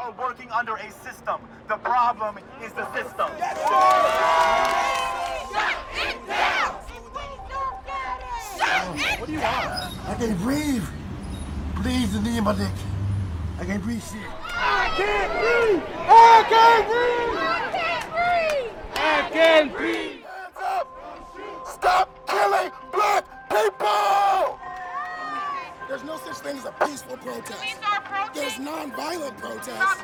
are working under a system. The problem is the system. Yes, What do you want? I can't breathe. Please, the knee in my dick. I can't breathe shit. I can't breathe. I can't breathe. I can't breathe. I can't breathe. Such thing as a peaceful protest. There's non-violent protests.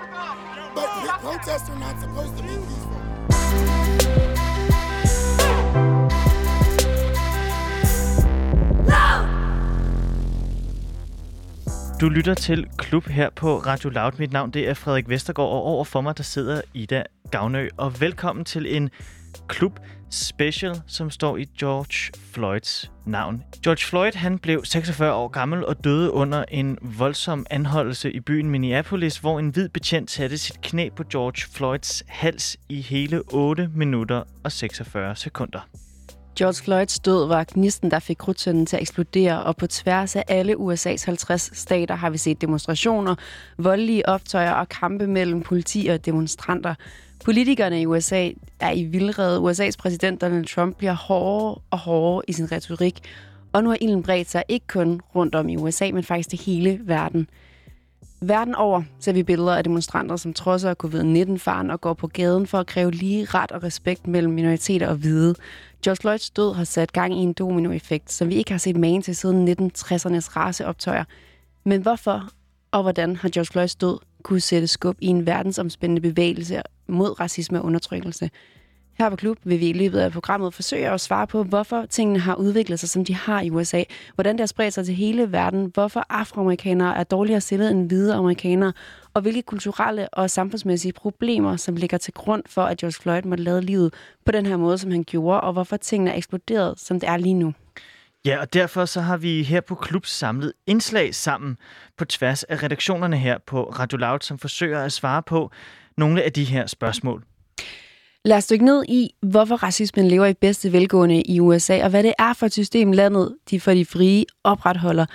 But protests are not supposed to be peaceful. Du lytter til Klub her på Radio Loud. Mit navn det er Frederik Vestergaard, og over for mig der sidder Ida Gavnø. Og velkommen til en klub special, som står i George Floyds navn. George Floyd han blev 46 år gammel og døde under en voldsom anholdelse i byen Minneapolis, hvor en hvid betjent satte sit knæ på George Floyds hals i hele 8 minutter og 46 sekunder. George Floyds død var gnisten, der fik krudtønden til at eksplodere, og på tværs af alle USA's 50 stater har vi set demonstrationer, voldelige optøjer og kampe mellem politi og demonstranter. Politikerne i USA er i vildrede. USA's præsident Donald Trump bliver hårdere og hårdere i sin retorik, og nu har ilden bredt sig ikke kun rundt om i USA, men faktisk til hele verden. Verden over ser vi billeder af demonstranter, som trodser covid-19-faren og går på gaden for at kræve lige ret og respekt mellem minoriteter og hvide. George Floyds død har sat gang i en dominoeffekt, som vi ikke har set magen til siden 1960'ernes raceoptøjer. Men hvorfor og hvordan har George Floyds død kunne sætte skub i en verdensomspændende bevægelse mod racisme og undertrykkelse? Her på Klub vil vi i løbet af programmet forsøge at svare på, hvorfor tingene har udviklet sig, som de har i USA. Hvordan det har spredt sig til hele verden. Hvorfor afroamerikanere er dårligere stillet end hvide amerikanere. Og hvilke kulturelle og samfundsmæssige problemer, som ligger til grund for, at George Floyd måtte lade livet på den her måde, som han gjorde. Og hvorfor tingene er eksploderet, som det er lige nu. Ja, og derfor så har vi her på Klub samlet indslag sammen på tværs af redaktionerne her på Radio Loud, som forsøger at svare på nogle af de her spørgsmål. Lad os dykke ned i, hvorfor racismen lever i bedste velgående i USA, og hvad det er for et system, landet de for de frie opretholder.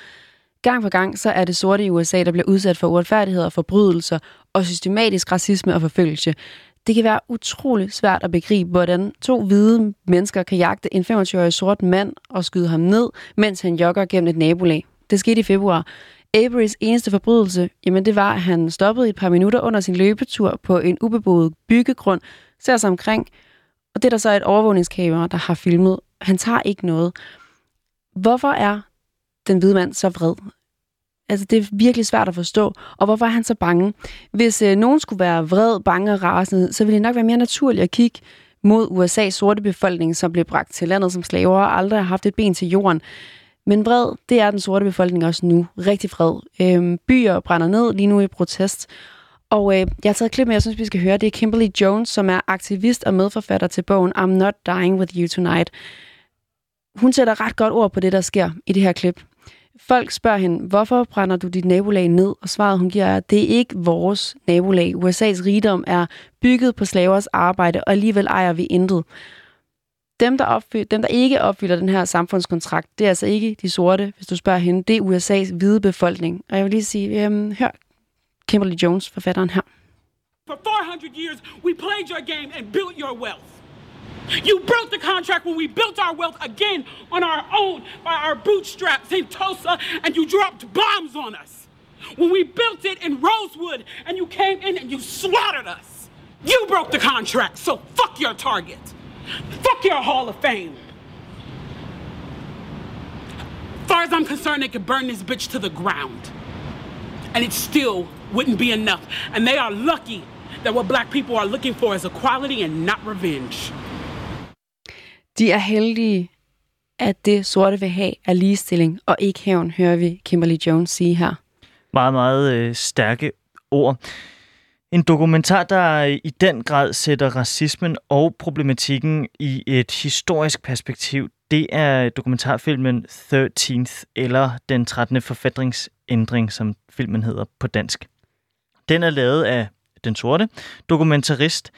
Gang for gang så er det sorte i USA, der bliver udsat for uretfærdigheder, forbrydelser og systematisk racisme og forfølgelse. Det kan være utrolig svært at begribe, hvordan to hvide mennesker kan jagte en 25-årig sort mand og skyde ham ned, mens han jogger gennem et nabolag. Det skete i februar. Averys eneste forbrydelse, jamen det var, at han stoppede et par minutter under sin løbetur på en ubeboet byggegrund, ser sig omkring, og det er der så et overvågningskamera, der har filmet. Han tager ikke noget. Hvorfor er den hvide mand så vred? Altså, det er virkelig svært at forstå. Og hvorfor er han så bange? Hvis øh, nogen skulle være vred, bange og rasende, så ville det nok være mere naturligt at kigge mod USA's sorte befolkning, som blev bragt til landet som slaver og aldrig har haft et ben til jorden. Men vred, det er den sorte befolkning også nu. Rigtig vred. Øhm, byer brænder ned lige nu i protest. Og øh, jeg har taget et klip med, jeg synes, vi skal høre. Det er Kimberly Jones, som er aktivist og medforfatter til bogen I'm Not Dying With You Tonight. Hun sætter ret godt ord på det, der sker i det her klip. Folk spørger hende, hvorfor brænder du dit nabolag ned? Og svaret, hun giver, er, det er ikke vores nabolag. USA's rigdom er bygget på slavers arbejde, og alligevel ejer vi intet. Dem der, opfylder, dem, der ikke opfylder den her samfundskontrakt, det er altså ikke de sorte, hvis du spørger hende. Det er USA's hvide befolkning. Og jeg vil lige sige, øhm, hør Kimberly Jones, forfatteren her. For 400 years, we played your game and built your wealth. You broke the contract when we built our wealth again on our own by our bootstraps in Tulsa, and you dropped bombs on us. When we built it in Rosewood, and you came in and you slaughtered us. You broke the contract, so fuck your target. Fuck your Hall of Fame. far as I'm concerned, they could burn this bitch to the ground. And it still wouldn't be enough. And they are lucky that what black people are looking for is equality and not revenge. De er heldige, at det sorte vil have er ligestilling og ikke hævn, hører vi Kimberly Jones sige her. Meget, meget øh, stærke ord. En dokumentar, der i den grad sætter racismen og problematikken i et historisk perspektiv, det er dokumentarfilmen 13th, eller Den 13. forfatningsændring, som filmen hedder på dansk. Den er lavet af den sorte dokumentarist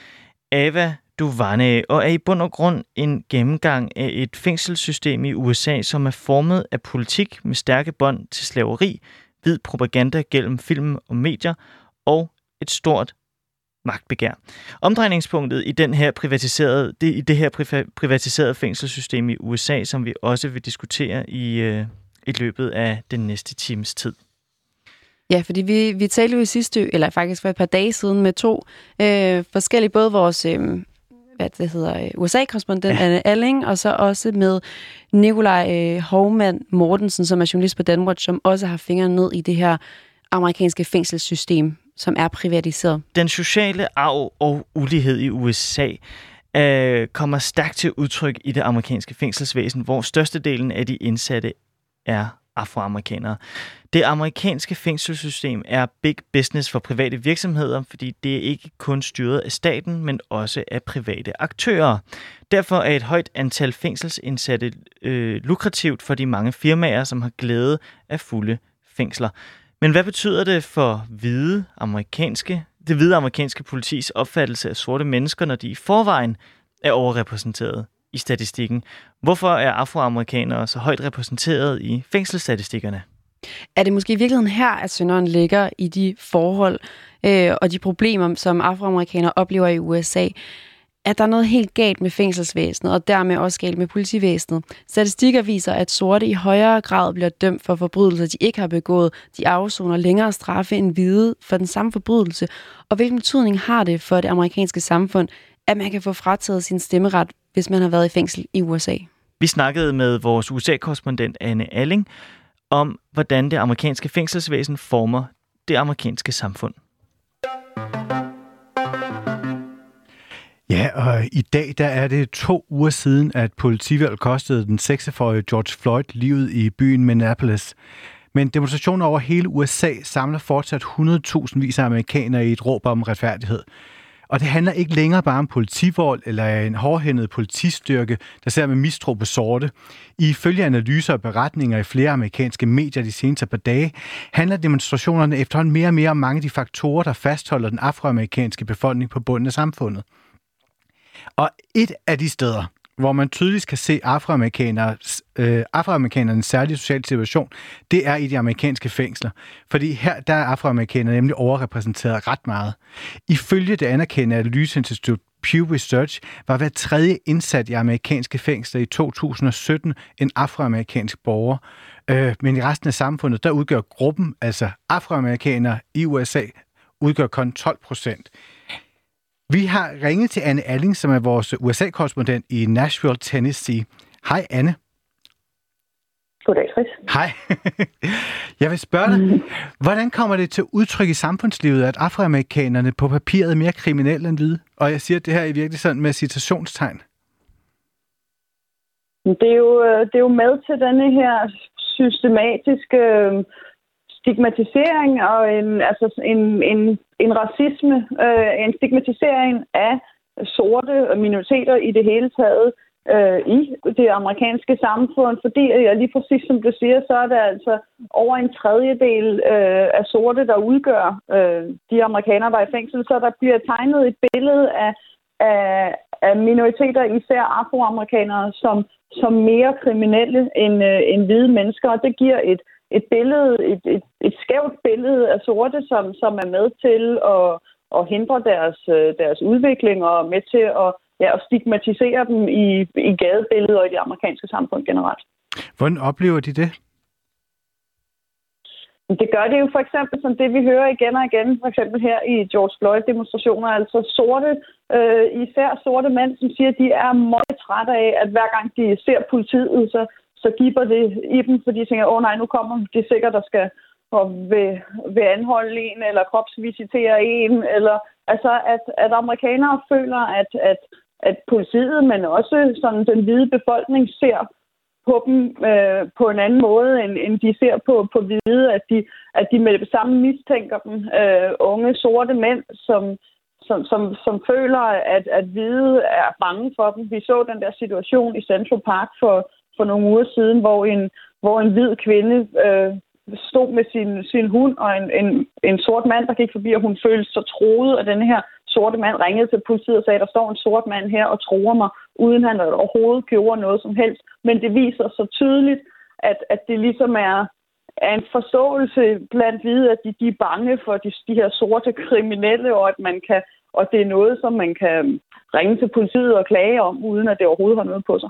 Ava Duvernay, og er i bund og grund en gennemgang af et fængselssystem i USA, som er formet af politik med stærke bånd til slaveri, hvid propaganda gennem film og medier, og et stort magtbegær. Omdrejningspunktet i, den her privatiserede, det, i det her privatiserede fængselssystem i USA, som vi også vil diskutere i, øh, i løbet af den næste times tid. Ja, fordi vi, vi talte jo i sidste, eller faktisk for et par dage siden, med to øh, forskellige, både vores øh, hvad det hedder, USA-korrespondent ja. Anne Alling, og så også med Nikolaj øh, Hovmand Mortensen, som er journalist på Danwatch, som også har fingeren ned i det her amerikanske fængselssystem, som er privatiseret. Den sociale arv og ulighed i USA øh, kommer stærkt til udtryk i det amerikanske fængselsvæsen, hvor størstedelen af de indsatte er afroamerikanere. Det amerikanske fængselssystem er big business for private virksomheder, fordi det er ikke kun styret af staten, men også af private aktører. Derfor er et højt antal fængselsindsatte øh, lukrativt for de mange firmaer, som har glæde af fulde fængsler. Men hvad betyder det for hvide amerikanske, det hvide amerikanske politis opfattelse af sorte mennesker, når de i forvejen er overrepræsenteret i statistikken? Hvorfor er afroamerikanere så højt repræsenteret i fængselsstatistikkerne? Er det måske i virkeligheden her, at synderen ligger i de forhold øh, og de problemer, som afroamerikanere oplever i USA? At der er noget helt galt med fængselsvæsenet, og dermed også galt med politivæsenet. Statistikker viser, at sorte i højere grad bliver dømt for forbrydelser, de ikke har begået. De afsoner længere straffe end hvide for den samme forbrydelse. Og hvilken betydning har det for det amerikanske samfund, at man kan få frataget sin stemmeret, hvis man har været i fængsel i USA? Vi snakkede med vores USA-korrespondent Anne Alling om, hvordan det amerikanske fængselsvæsen former det amerikanske samfund. Ja, og i dag der er det to uger siden, at politivalg kostede den 46-årige George Floyd livet i byen Minneapolis. Men demonstrationer over hele USA samler fortsat 100.000 vis af amerikanere i et råb om retfærdighed. Og det handler ikke længere bare om politivold eller en hårdhændet politistyrke, der ser med mistro på sorte. Ifølge analyser og beretninger i flere amerikanske medier de seneste par dage, handler demonstrationerne efterhånden mere og mere om mange af de faktorer, der fastholder den afroamerikanske befolkning på bunden af samfundet. Og et af de steder, hvor man tydeligt kan se øh, afroamerikanernes særlige sociale situation, det er i de amerikanske fængsler. Fordi her der er afroamerikanere nemlig overrepræsenteret ret meget. Ifølge det anerkendte analyseinstitut Pew Research var hver tredje indsat i amerikanske fængsler i 2017 en afroamerikansk borger. Øh, men i resten af samfundet, der udgør gruppen, altså afroamerikanere i USA, udgør kun 12 procent. Vi har ringet til Anne Alling, som er vores USA-korrespondent i Nashville, Tennessee. Hej Anne. Goddag, Chris. Hej. Jeg vil spørge dig, mm. hvordan kommer det til udtryk i samfundslivet, at afroamerikanerne på papiret er mere kriminelle end hvide? Og jeg siger det her i virkelig sådan med citationstegn. Det er jo, øh, det er jo med til denne her systematiske øh, stigmatisering og en, altså en, en, en racisme, øh, en stigmatisering af sorte minoriteter i det hele taget øh, i det amerikanske samfund, fordi ja, lige præcis som du siger, så er der altså over en tredjedel øh, af sorte, der udgør øh, de amerikanere, der er i fængsel, så der bliver tegnet et billede af, af, af minoriteter, især afroamerikanere, som, som mere kriminelle end, øh, end hvide mennesker, og det giver et et billede, et, et, et skævt billede af sorte, som, som er med til at, at hindre deres, øh, deres udvikling og med til at, ja, at stigmatisere dem i, i gadebilledet og i det amerikanske samfund generelt. Hvordan oplever de det? Det gør det jo for eksempel som det, vi hører igen og igen, for eksempel her i George Floyd-demonstrationer, altså sorte, øh, især sorte mænd, som siger, at de er meget trætte af, at hver gang de ser politiet, så, så giver det i dem, fordi de tænker, åh nej, nu kommer det sikkert, der skal og vil, vil anholde en, eller kropsvisitere en, eller altså, at, at amerikanere føler, at, at, at politiet, men også sådan den hvide befolkning ser på dem øh, på en anden måde, end, end de ser på, på hvide, at de, at de med det samme mistænker dem, øh, unge sorte mænd, som, som, som, som føler, at, at hvide er bange for dem. Vi så den der situation i Central Park for, for nogle uger siden, hvor en, hvor en hvid kvinde øh, stod med sin, sin hund, og en, en, en sort mand, der gik forbi, og hun følte sig troet, og den her sorte mand ringede til politiet og sagde, der står en sort mand her og tror mig, uden han overhovedet gjorde noget som helst. Men det viser så tydeligt, at, at det ligesom er, er en forståelse blandt hvide, at de, de er bange for de, de her sorte kriminelle, og at man kan, og det er noget, som man kan ringe til politiet og klage om, uden at det overhovedet har noget på sig.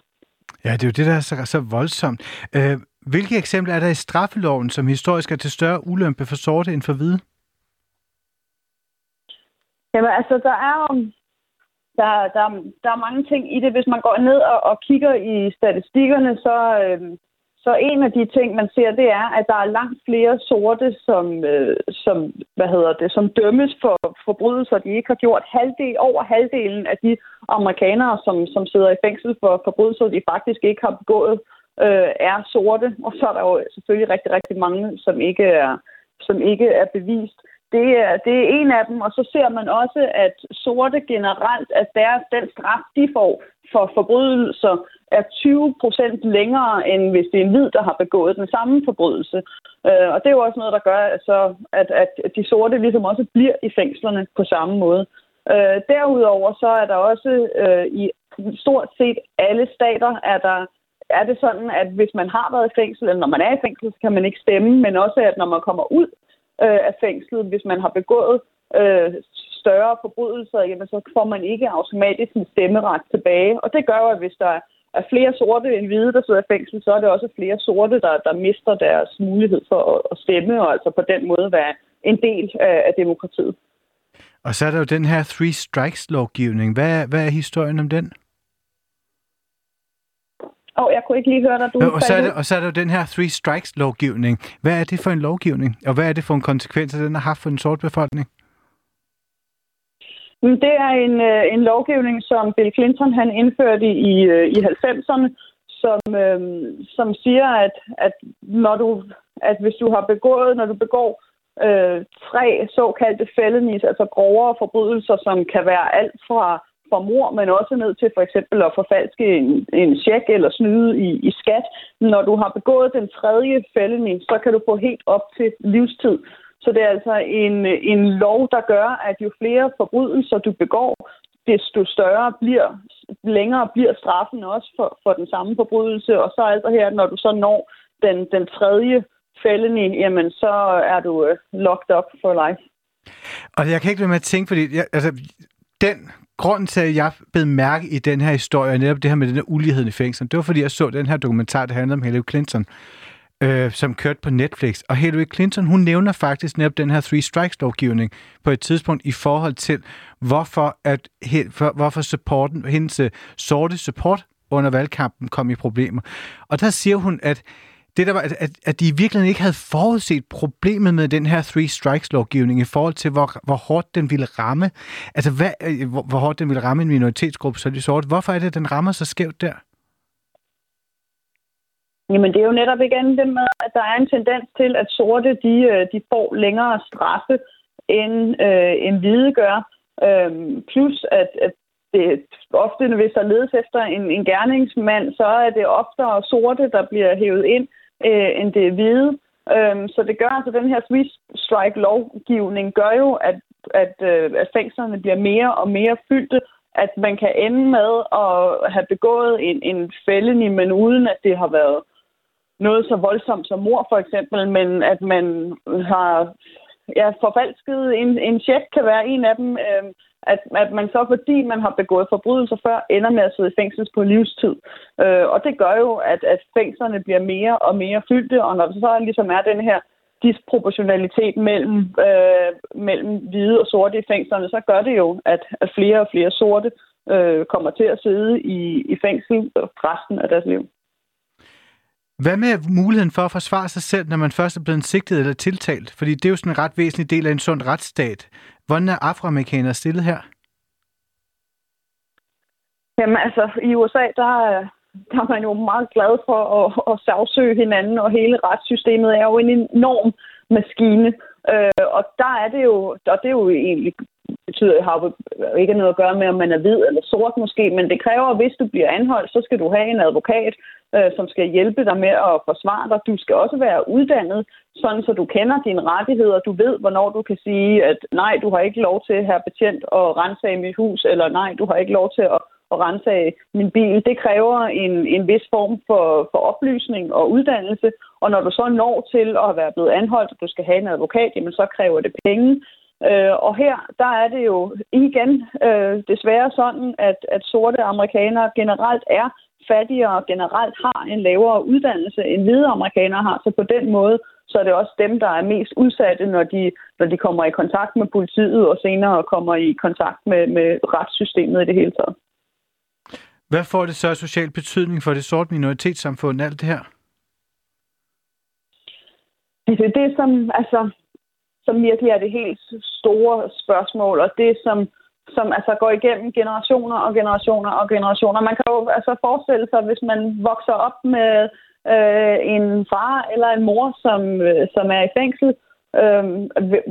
Ja, det er jo det, der er så, så voldsomt. Øh, hvilke eksempler er der i straffeloven, som historisk er til større ulempe for sorte end for hvide? Jamen altså, der er jo der, der, der er mange ting i det. Hvis man går ned og, og kigger i statistikkerne, så, øh, så en af de ting, man ser, det er, at der er langt flere sorte, som, øh, som, hvad hedder det, som dømmes for forbrydelser, de ikke har gjort. Halvdel, over halvdelen af de amerikanere, som, som sidder i fængsel for forbrydelser, de faktisk ikke har begået, øh, er sorte. Og så er der jo selvfølgelig rigtig, rigtig mange, som ikke er, som ikke er bevist. Det er, det er en af dem, og så ser man også, at sorte generelt, at deres, den straf, de får for forbrydelser, er 20 procent længere, end hvis det er en hvid, der har begået den samme forbrydelse. Øh, og det er jo også noget, der gør, så, at, at de sorte ligesom også bliver i fængslerne på samme måde. Øh, derudover så er der også øh, i stort set alle stater, er der er det sådan, at hvis man har været i fængsel, eller når man er i fængsel, så kan man ikke stemme, men også at når man kommer ud øh, af fængslet, hvis man har begået øh, større forbrydelser, jamen, så får man ikke automatisk en stemmeret tilbage. Og det gør jo, at hvis der er flere sorte end hvide, der sidder i fængsel, så er det også flere sorte, der, der mister deres mulighed for at, at stemme, og altså på den måde være en del af, af demokratiet. Og så er der jo den her Three Strikes-lovgivning. Hvad, hvad er historien om den? Åh, oh, jeg kunne ikke lige høre dig. Du og, så er det, og så er der jo den her Three Strikes-lovgivning. Hvad er det for en lovgivning? Og hvad er det for en konsekvens, den har haft for den sorte befolkning? Det er en, øh, en lovgivning, som Bill Clinton han indførte i, øh, i 90'erne, som, øh, som siger, at, at, når du, at hvis du har begået, når du begår øh, tre såkaldte felonies, altså grovere forbrydelser, som kan være alt fra for mor, men også ned til for eksempel at forfalske en, en check eller snyde i, i skat. Når du har begået den tredje fældning, så kan du få helt op til livstid. Så det er altså en, en lov, der gør, at jo flere forbrydelser du begår, desto større bliver, længere bliver straffen også for, for den samme forbrydelse. Og så altså her, når du så når den, den tredje fældning, jamen så er du øh, locked up for life. Og jeg kan ikke lade med at tænke, fordi jeg, altså, den grunden til, at jeg blev mærke i den her historie, netop det her med den her ulighed i fængslen, det var, fordi jeg så den her dokumentar, der handler om Hillary Clinton, øh, som kørte på Netflix. Og Hillary Clinton, hun nævner faktisk netop den her Three Strikes-lovgivning på et tidspunkt i forhold til, hvorfor, at, for, hvorfor supporten, hendes sorte support under valgkampen kom i problemer. Og der siger hun, at det der var, at, at de virkelig ikke havde forudset problemet med den her Three Strikes-lovgivning i forhold til, hvor, hvor hårdt den ville ramme. Altså, hvad, øh, hvor, hvor hårdt den ville ramme en minoritetsgruppe, så de sorte. Hvorfor er det, at den rammer så skævt der? Jamen, det er jo netop igen det med, at der er en tendens til, at sorte, de, øh, de får længere straffe, end, øh, end hvide gør. Øhm, plus, at, at det ofte, hvis der ledes efter en, en gerningsmand, så er det oftere sorte, der bliver hævet ind, øh, end det er hvide. Øhm, så det gør altså, den her three strike lovgivning gør jo, at, at, øh, at fængslerne bliver mere og mere fyldte, at man kan ende med at have begået en, en felony, men uden at det har været noget så voldsomt som mor for eksempel, men at man har ja, forfalsket en, en check kan være en af dem. Øh, at, at man så, fordi man har begået forbrydelser før, ender med at sidde i fængsel på livstid. Øh, og det gør jo, at, at fængslerne bliver mere og mere fyldte, og når der så ligesom er den her disproportionalitet mellem, øh, mellem hvide og sorte i fængslerne, så gør det jo, at, at flere og flere sorte øh, kommer til at sidde i, i fængsel resten af deres liv. Hvad med muligheden for at forsvare sig selv, når man først er blevet sigtet eller tiltalt? Fordi det er jo sådan en ret væsentlig del af en sund retsstat. Hvordan er afroamerikanere stillet her? Jamen altså, i USA, der, der er man jo meget glad for at, at sagsøge hinanden, og hele retssystemet er jo en enorm maskine. Øh, og der er det jo, og det er jo egentlig betyder, har har ikke noget at gøre med, om man er hvid eller sort måske, men det kræver, at hvis du bliver anholdt, så skal du have en advokat, øh, som skal hjælpe dig med at forsvare dig. Du skal også være uddannet, sådan så du kender dine rettigheder. Du ved, hvornår du kan sige, at nej, du har ikke lov til, her betjent, at rense mit hus, eller nej, du har ikke lov til at, at rense min bil. Det kræver en, en vis form for, for oplysning og uddannelse, og når du så når til at være blevet anholdt, og du skal have en advokat, jamen så kræver det penge. Øh, og her, der er det jo igen øh, desværre sådan, at, at sorte amerikanere generelt er fattigere og generelt har en lavere uddannelse, end hvide amerikanere har. Så på den måde, så er det også dem, der er mest udsatte, når de, når de kommer i kontakt med politiet og senere kommer i kontakt med, med retssystemet i det hele taget. Hvad får det så social betydning for det sorte minoritetssamfund, alt det her? Det er det, som, altså, som virkelig er det helt store spørgsmål, og det, som, som altså går igennem generationer og generationer og generationer. Man kan jo altså forestille sig, hvis man vokser op med øh, en far eller en mor, som, øh, som er i fængsel, øh,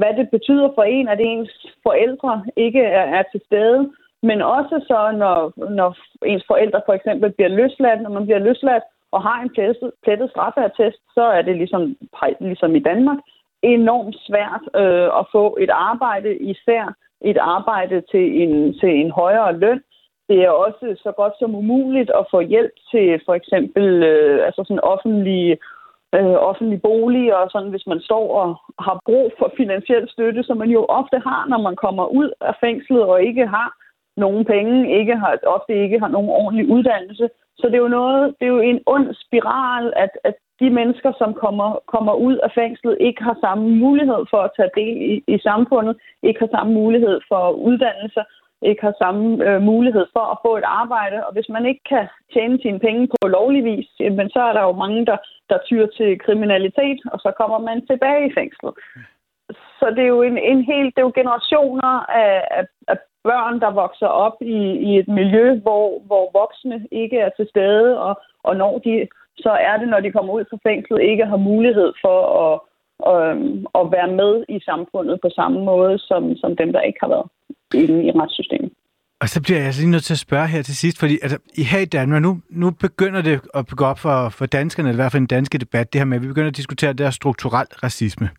hvad det betyder for en, at ens forældre ikke er, er til stede, men også så, når, når ens forældre for eksempel bliver løsladt, når man bliver løsladt og har en plettet, plettet straffeattest, så er det ligesom, ligesom i Danmark enormt svært øh, at få et arbejde, især et arbejde til en, til en højere løn. Det er også så godt som umuligt at få hjælp til for eksempel øh, altså sådan offentlige øh, offentlige boliger og sådan, hvis man står og har brug for finansiel støtte, som man jo ofte har, når man kommer ud af fængslet og ikke har nogen penge, ikke har, ofte ikke har nogen ordentlig uddannelse. Så det er jo noget, det er jo en ond spiral, at, at de mennesker, som kommer, kommer ud af fængslet, ikke har samme mulighed for at tage del i, i samfundet, ikke har samme mulighed for uddannelse, ikke har samme øh, mulighed for at få et arbejde. Og hvis man ikke kan tjene sine penge på lovlig vis, men så er der jo mange, der, der tyr til kriminalitet, og så kommer man tilbage i fængslet. Så det er jo en, en hel, det er jo generationer af, af, af børn, der vokser op i, i et miljø, hvor, hvor voksne ikke er til stede, og, og når de, så er det, når de kommer ud fra fængslet, ikke har mulighed for at, at, at være med i samfundet på samme måde, som, som dem, der ikke har været inde i retssystemet. Og så bliver jeg altså lige nødt til at spørge her til sidst, fordi altså, her i Danmark, nu, nu begynder det at gå op for, for danskerne, eller i hvert fald en danske debat, det her med, at vi begynder at diskutere det her strukturel racisme.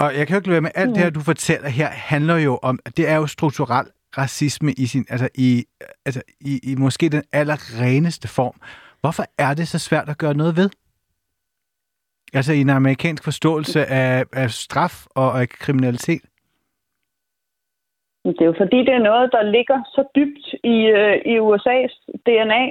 Og jeg kan jo ikke lade med, alt mm. det her, du fortæller her, handler jo om, det er jo strukturel racisme i sin, altså i, altså i, i måske den allerreneste form. Hvorfor er det så svært at gøre noget ved? Altså i en amerikansk forståelse af, af straf og af kriminalitet? Det er jo fordi, det er noget, der ligger så dybt i, øh, i USA's DNA,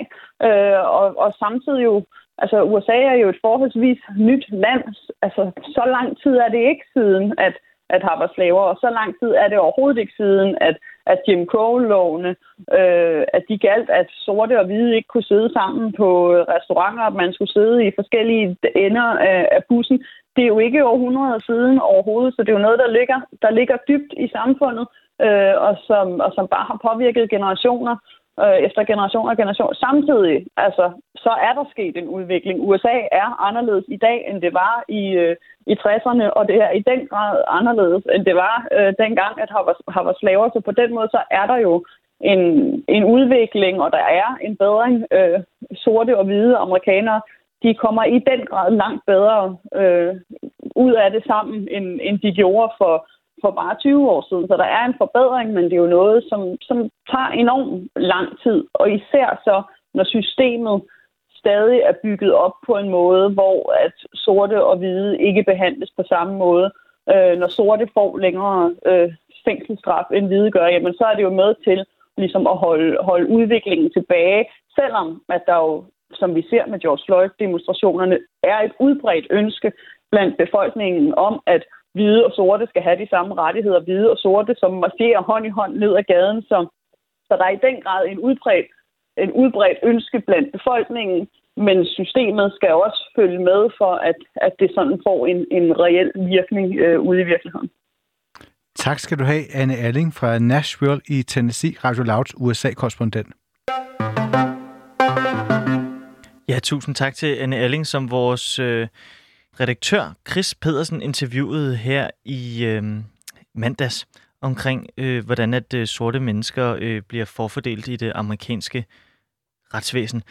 øh, og, og samtidig jo, altså USA er jo et forholdsvis nyt land. Altså så lang tid er det ikke siden, at at har været slaver, og så lang tid er det overhovedet ikke siden, at, at Jim Crow-lovene, øh, at de galt, at sorte og hvide ikke kunne sidde sammen på øh, restauranter, at man skulle sidde i forskellige ender af, af bussen. Det er jo ikke århundreder siden overhovedet, så det er jo noget, der ligger, der ligger dybt i samfundet, øh, og, som, og som bare har påvirket generationer øh, efter generation og generation. Samtidig, altså, så er der sket en udvikling. USA er anderledes i dag, end det var i, øh, i 60'erne, og det er i den grad anderledes, end det var øh, dengang, at har var, var slaver. Så på den måde, så er der jo en, en udvikling, og der er en bedring. Øh, sorte og hvide amerikanere, de kommer i den grad langt bedre øh, ud af det sammen, end, end de gjorde for for bare 20 år siden. Så der er en forbedring, men det er jo noget, som, som tager enormt lang tid. Og især så, når systemet stadig er bygget op på en måde, hvor at sorte og hvide ikke behandles på samme måde. Øh, når sorte får længere øh, fængselsstraf end hvide gør, jamen så er det jo med til ligesom at holde, holde udviklingen tilbage, selvom at der jo, som vi ser med George Floyd-demonstrationerne, er et udbredt ønske blandt befolkningen om, at hvide og sorte skal have de samme rettigheder, hvide og sorte, som marcherer hånd i hånd ned ad gaden. Så, så der er i den grad en udbredt, en udbredt ønske blandt befolkningen, men systemet skal også følge med for, at, at det sådan får en, en reel virkning øh, ude i virkeligheden. Tak skal du have, Anne Alling fra Nashville i Tennessee, Radio Louds USA-korrespondent. Ja, tusind tak til Anne Alling som vores øh, redaktør Chris Pedersen interviewede her i øh, mandags omkring, øh, hvordan at øh, sorte mennesker øh, bliver forfordelt i det amerikanske retsvæsen.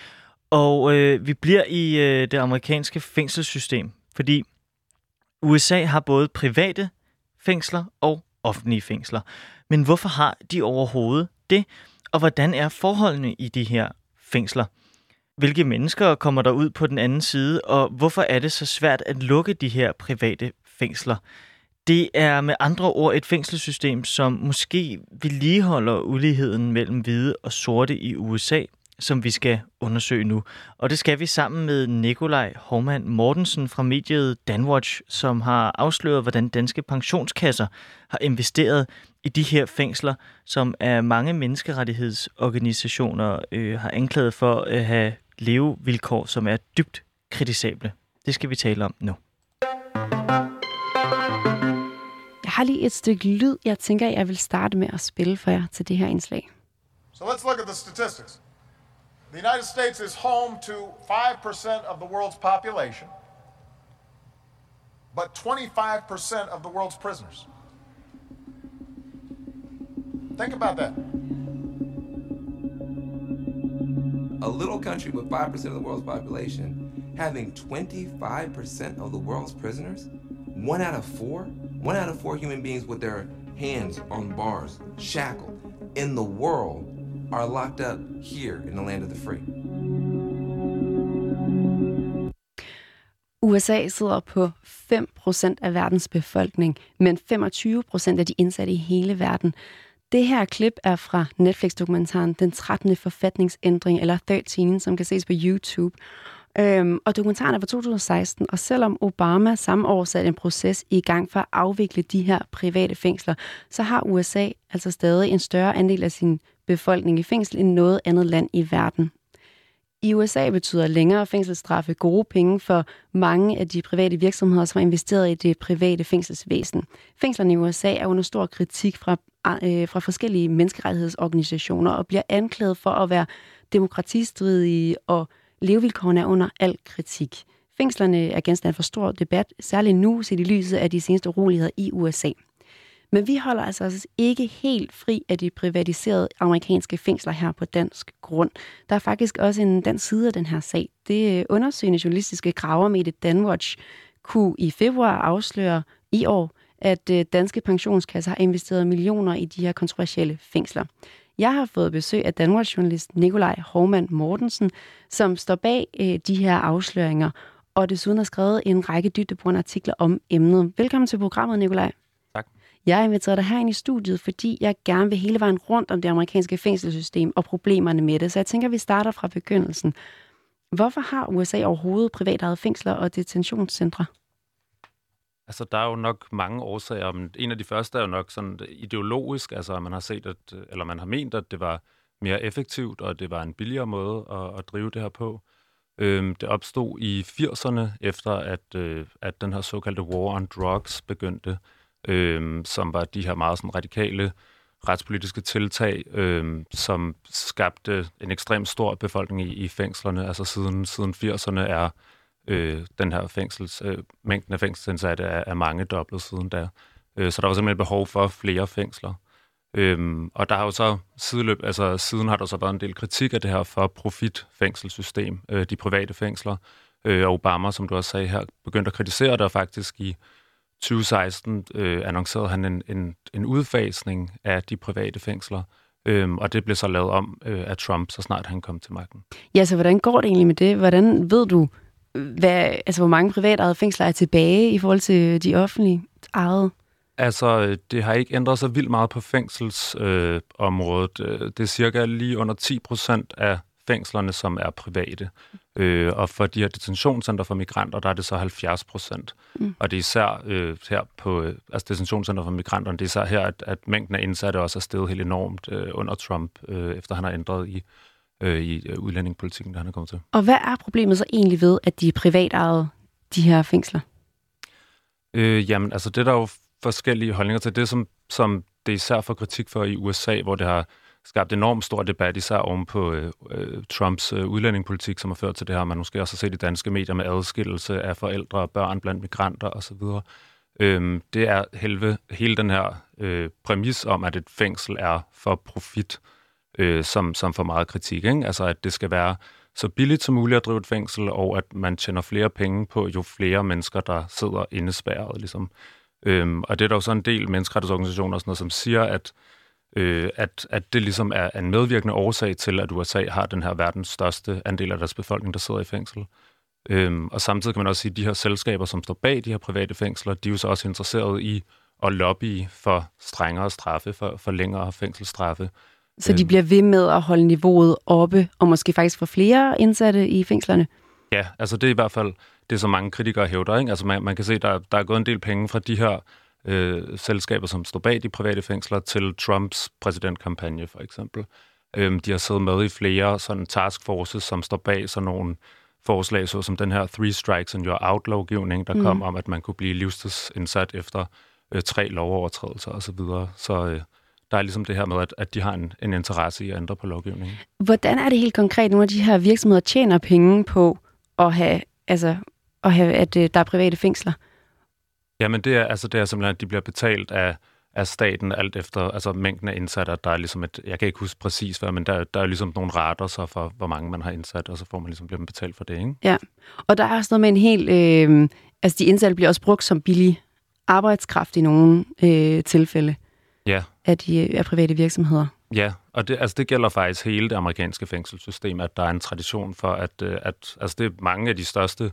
Og øh, vi bliver i øh, det amerikanske fængselssystem, fordi USA har både private fængsler og offentlige fængsler. Men hvorfor har de overhovedet det? Og hvordan er forholdene i de her fængsler? hvilke mennesker kommer der ud på den anden side, og hvorfor er det så svært at lukke de her private fængsler? Det er med andre ord et fængselssystem, som måske vedligeholder uligheden mellem hvide og sorte i USA, som vi skal undersøge nu. Og det skal vi sammen med Nikolaj Hormand Mortensen fra mediet Danwatch, som har afsløret, hvordan danske pensionskasser har investeret i de her fængsler, som er mange menneskerettighedsorganisationer øh, har anklaget for at have levevilkår, som er dybt kritisable. Det skal vi tale om nu. Jeg har lige et stykke lyd, jeg tænker, jeg vil starte med at spille for jer til det her indslag. So let's look at the statistics. The United States is home to 5% of the world's population, but 25% of the world's prisoners. Think about that. A little country with 5% of the world's population having 25% of the world's prisoners? One out of four? One out of four human beings with their hands on bars, shackled, in the world are locked up here in the land of the free. USA sidder på 5% af verdens befolkning, men 25% af de indsatte i hele verden. Det her klip er fra Netflix-dokumentaren Den 13. forfatningsændring, eller 13, som kan ses på YouTube. Øhm, og dokumentaren er fra 2016, og selvom Obama samme år satte en proces i gang for at afvikle de her private fængsler, så har USA altså stadig en større andel af sin befolkning i fængsel end noget andet land i verden. I USA betyder længere fængselsstraffe gode penge for mange af de private virksomheder, som har investeret i det private fængselsvæsen. Fængslerne i USA er under stor kritik fra, øh, fra forskellige menneskerettighedsorganisationer og bliver anklaget for at være demokratistridige og levevilkårene er under al kritik. Fængslerne er genstand for stor debat, særligt nu set i lyset af de seneste uroligheder i USA. Men vi holder altså, ikke helt fri af de privatiserede amerikanske fængsler her på dansk grund. Der er faktisk også en dansk side af den her sag. Det øh, undersøgende journalistiske gravermediet Danwatch kunne i februar afsløre i år, at øh, danske pensionskasser har investeret millioner i de her kontroversielle fængsler. Jeg har fået besøg af Danmarks-journalist Nikolaj Hormann Mortensen, som står bag øh, de her afsløringer, og desuden har skrevet en række dybdebrugende artikler om emnet. Velkommen til programmet, Nikolaj. Jeg har inviteret dig herind i studiet, fordi jeg gerne vil hele vejen rundt om det amerikanske fængselssystem og problemerne med det. Så jeg tænker, at vi starter fra begyndelsen. Hvorfor har USA overhovedet privatejede fængsler og detentionscentre? Altså, der er jo nok mange årsager, men en af de første er jo nok sådan ideologisk, altså at man har set, at, eller man har ment, at det var mere effektivt, og det var en billigere måde at, at drive det her på. Øhm, det opstod i 80'erne, efter at, øh, at den her såkaldte war on drugs begyndte, øhm, som var de her meget sådan, radikale retspolitiske tiltag, øh, som skabte en ekstremt stor befolkning i, i fængslerne. Altså siden, siden 80'erne er øh, den her fængsels, øh, mængden af fængselsindsatte er, er mange dobbelt siden da. Øh, så der var simpelthen behov for flere fængsler. Øhm, og der har jo så sideløb, altså siden har der så været en del kritik af det her for profitfængselssystem, øh, de private fængsler. Øh, og Obama, som du også sagde her, begyndte at kritisere det, og faktisk i 2016 øh, annoncerede han en, en, en udfasning af de private fængsler. Øhm, og det blev så lavet om øh, af Trump, så snart han kom til magten. Ja, så hvordan går det egentlig med det? Hvordan ved du, hvad, altså, hvor mange privatejede fængsler er tilbage i forhold til de offentlige ejede? Altså, det har ikke ændret sig vildt meget på fængselsområdet. Øh, det er cirka lige under 10 procent af fængslerne, som er private. Øh, og for de her detentionscenter for migranter, der er det så 70 procent. Mm. Og det er især øh, her på øh, altså detentionscenter for migranterne, det er især her, at, at mængden af indsatte også er steget helt enormt øh, under Trump, øh, efter han har ændret i øh, i øh, udlændingepolitikken, der han er kommet til. Og hvad er problemet så egentlig ved, at de er privatejede, de her fængsler? Øh, jamen, altså det er der jo forskellige holdninger til. Det, som, som det især får kritik for i USA, hvor det har skabt enormt stor debat, især oven på øh, øh, Trumps øh, udlændingepolitik, som har ført til det her. Man måske også har set i danske medier med adskillelse af forældre og børn blandt migranter osv. Øhm, det er helve, hele den her øh, præmis om, at et fængsel er for profit. Øh, øh, som, som får meget kritik. Ikke? Altså, at det skal være så billigt som muligt at drive et fængsel, og at man tjener flere penge på, jo flere mennesker, der sidder indespærret. Ligesom. Øhm, og det er der jo så en del menneskerettighedsorganisationer, sådan noget, som siger, at øh, at, at det ligesom er en medvirkende årsag til, at USA har den her verdens største andel af deres befolkning, der sidder i fængsel. Øhm, og samtidig kan man også sige, at de her selskaber, som står bag de her private fængsler, de er jo så også interesserede i at lobby for strengere straffe, for, for længere fængselsstraffe. Så de bliver ved med at holde niveauet oppe, og måske faktisk få flere indsatte i fængslerne? Ja, altså det er i hvert fald det, som mange kritikere hævder. Ikke? Altså man, man kan se, der, der er gået en del penge fra de her øh, selskaber, som står bag de private fængsler, til Trumps præsidentkampagne for eksempel. Øhm, de har siddet med i flere sådan taskforces, som står bag sådan nogle forslag, så som den her Three Strikes and You're Out-lovgivning, der mm. kom om, at man kunne blive livstidsindsat efter øh, tre lovovertrædelser osv. Så, videre. så øh, der er ligesom det her med, at, at de har en, en interesse i at ændre på lovgivningen. Hvordan er det helt konkret, nogle af de her virksomheder tjener penge på at have, altså, at, have, at øh, der er private fængsler? Jamen det er, altså, det er simpelthen, at de bliver betalt af, af staten alt efter altså mængden af indsatte. Der er ligesom et, jeg kan ikke huske præcis hvad, men der, der er ligesom nogle rater så for, hvor mange man har indsat, og så får man ligesom bliver betalt for det, ikke? Ja, og der er også noget med en helt, øh, altså de indsatte bliver også brugt som billig arbejdskraft i nogle øh, tilfælde ja. af de af private virksomheder. Ja, og det, altså det gælder faktisk hele det amerikanske fængselssystem, at der er en tradition for, at, øh, at altså det er mange af de største øh,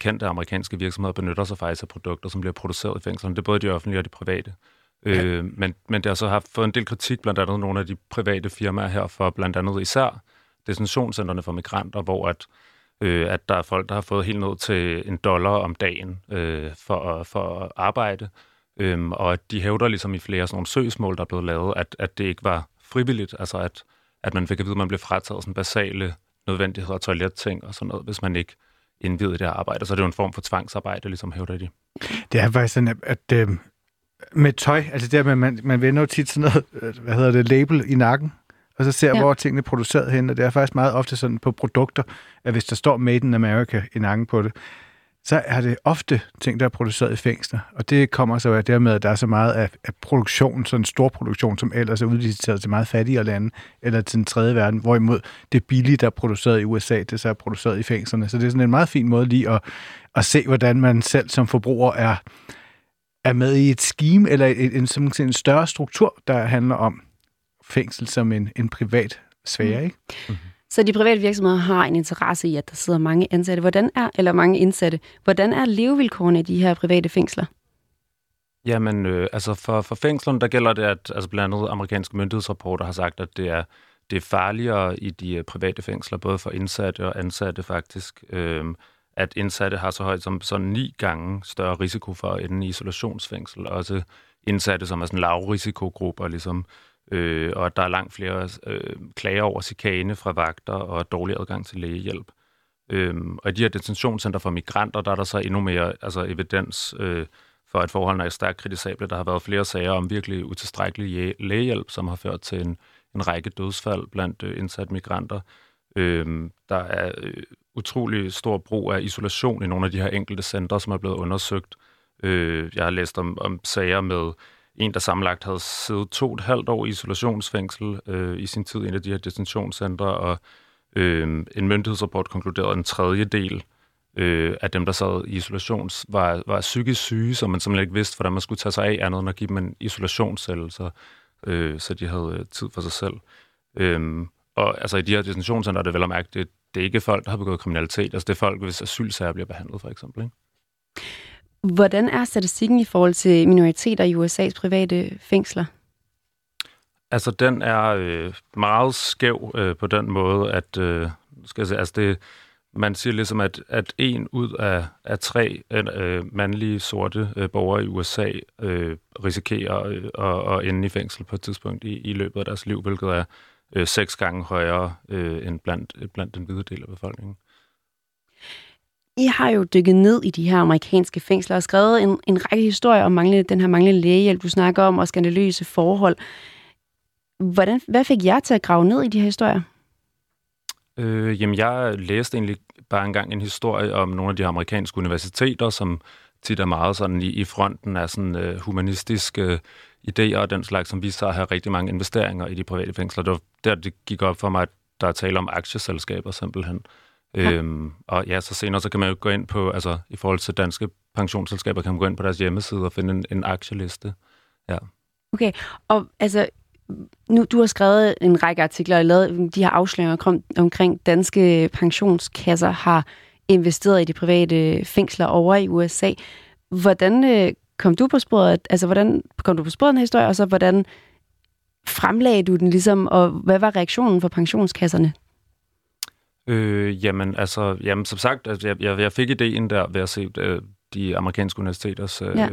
kendte amerikanske virksomheder benytter sig faktisk af produkter, som bliver produceret i fængslerne. Det er både de offentlige og de private. Ja. Øh, men, men det har så haft fået en del kritik, blandt andet nogle af de private firmaer her, for blandt andet især destinationscentrene for migranter, hvor at, øh, at der er folk, der har fået helt ned til en dollar om dagen øh, for, for at arbejde, Øhm, og at de hævder ligesom i flere sådan nogle søgsmål, der er blevet lavet, at, at det ikke var frivilligt, altså at, at man fik at vide, at man blev frataget sådan basale nødvendigheder, toiletting og sådan noget, hvis man ikke indvidede det her arbejde. Så er det jo en form for tvangsarbejde, ligesom hævder de. Det er faktisk sådan, at, at øh, med tøj, altså der med, man, man vender jo tit sådan noget, øh, hvad hedder det, label i nakken, og så ser, ja. hvor tingene er produceret hen, og det er faktisk meget ofte sådan på produkter, at hvis der står Made in America i nakken på det, så er det ofte ting, der er produceret i fængsler. Og det kommer så af dermed, at der er så meget af, af produktion, sådan en stor produktion, som ellers er udliciteret til meget fattigere lande, eller til den tredje verden, hvorimod det billige, der er produceret i USA, det så er produceret i fængslerne. Så det er sådan en meget fin måde lige at, at se, hvordan man selv som forbruger er, er med i et scheme, eller en, en, en, en større struktur, der handler om fængsel som en, en privat sfære, mm. ikke? Mm-hmm. Så de private virksomheder har en interesse i, at der sidder mange ansatte. Hvordan er, eller mange indsatte. Hvordan er levevilkårene i de her private fængsler? Jamen, øh, altså for, for fængslerne, der gælder det, at altså blandt andet amerikanske myndighedsrapporter har sagt, at det er, det er farligere i de øh, private fængsler, både for indsatte og ansatte faktisk. Øh, at indsatte har så højt som sådan ni gange større risiko for at ende i isolationsfængsel. Også indsatte, som er sådan lavrisikogrupper, ligesom øh, og at der er langt flere øh, klager over chikane fra vagter og dårlig adgang til lægehjælp. Øhm, og i de her detentionscenter for migranter, der er der så endnu mere altså evidens øh, for, at forholdene er stærkt kritisable. Der har været flere sager om virkelig utilstrækkelig lægehjælp, som har ført til en, en række dødsfald blandt øh, indsatte migranter. Øhm, der er øh, utrolig stor brug af isolation i nogle af de her enkelte centre, som er blevet undersøgt. Øh, jeg har læst om, om sager med en, der sammenlagt havde siddet to og et halvt år i isolationsfængsel øh, i sin tid i en af de her detentionscentre, og øh, en myndighedsrapport konkluderede, at en tredjedel øh, af dem, der sad i isolation, var, var psykisk syge, så man simpelthen ikke vidste, hvordan man skulle tage sig af andet end at give dem en isolationscelle, så, øh, så de havde øh, tid for sig selv. Øh, og altså i de her detentionscenter er det vel at mærke, det, det er ikke folk, der har begået kriminalitet, altså det er folk, hvis asylsager bliver behandlet, for eksempel. Ikke? Hvordan er statistikken i forhold til minoriteter i USA's private fængsler? Altså, den er øh, meget skæv øh, på den måde, at øh, skal jeg sige, altså det, man siger ligesom, at, at en ud af, af tre øh, øh mandlige sorte øh, borgere i USA øh, risikerer øh, at, at ende i fængsel på et tidspunkt i, i løbet af deres liv, hvilket er øh, seks gange højere øh, end blandt, blandt den hvide del af befolkningen. I har jo dykket ned i de her amerikanske fængsler og skrevet en, en række historier om manglende, den her manglende lægehjælp, du snakker om, og skandaløse forhold. Hvordan, hvad fik jer til at grave ned i de her historier? Øh, jamen, jeg læste egentlig bare engang en historie om nogle af de amerikanske universiteter, som tit er meget sådan i, i fronten af sådan øh, humanistiske uh, idéer og den slags, som viser sig at have rigtig mange investeringer i de private fængsler. Det var der, det gik op for mig, at der er tale om aktieselskaber simpelthen. Ja. Øhm, og ja, så senere så kan man jo gå ind på, altså i forhold til danske pensionsselskaber, kan man gå ind på deres hjemmeside og finde en, en aktieliste. Ja. Okay, og altså, nu, du har skrevet en række artikler og lavet de her afsløringer om, omkring danske pensionskasser har investeret i de private fængsler over i USA. Hvordan øh, kom du på sporet? Altså, hvordan kom du på sporet den historie, og så hvordan fremlagde du den ligesom, og hvad var reaktionen fra pensionskasserne? Øh, jamen, altså, jamen, som sagt, altså, jeg, jeg, jeg fik ideen der ved at se øh, de amerikanske universiteters... Øh, ja.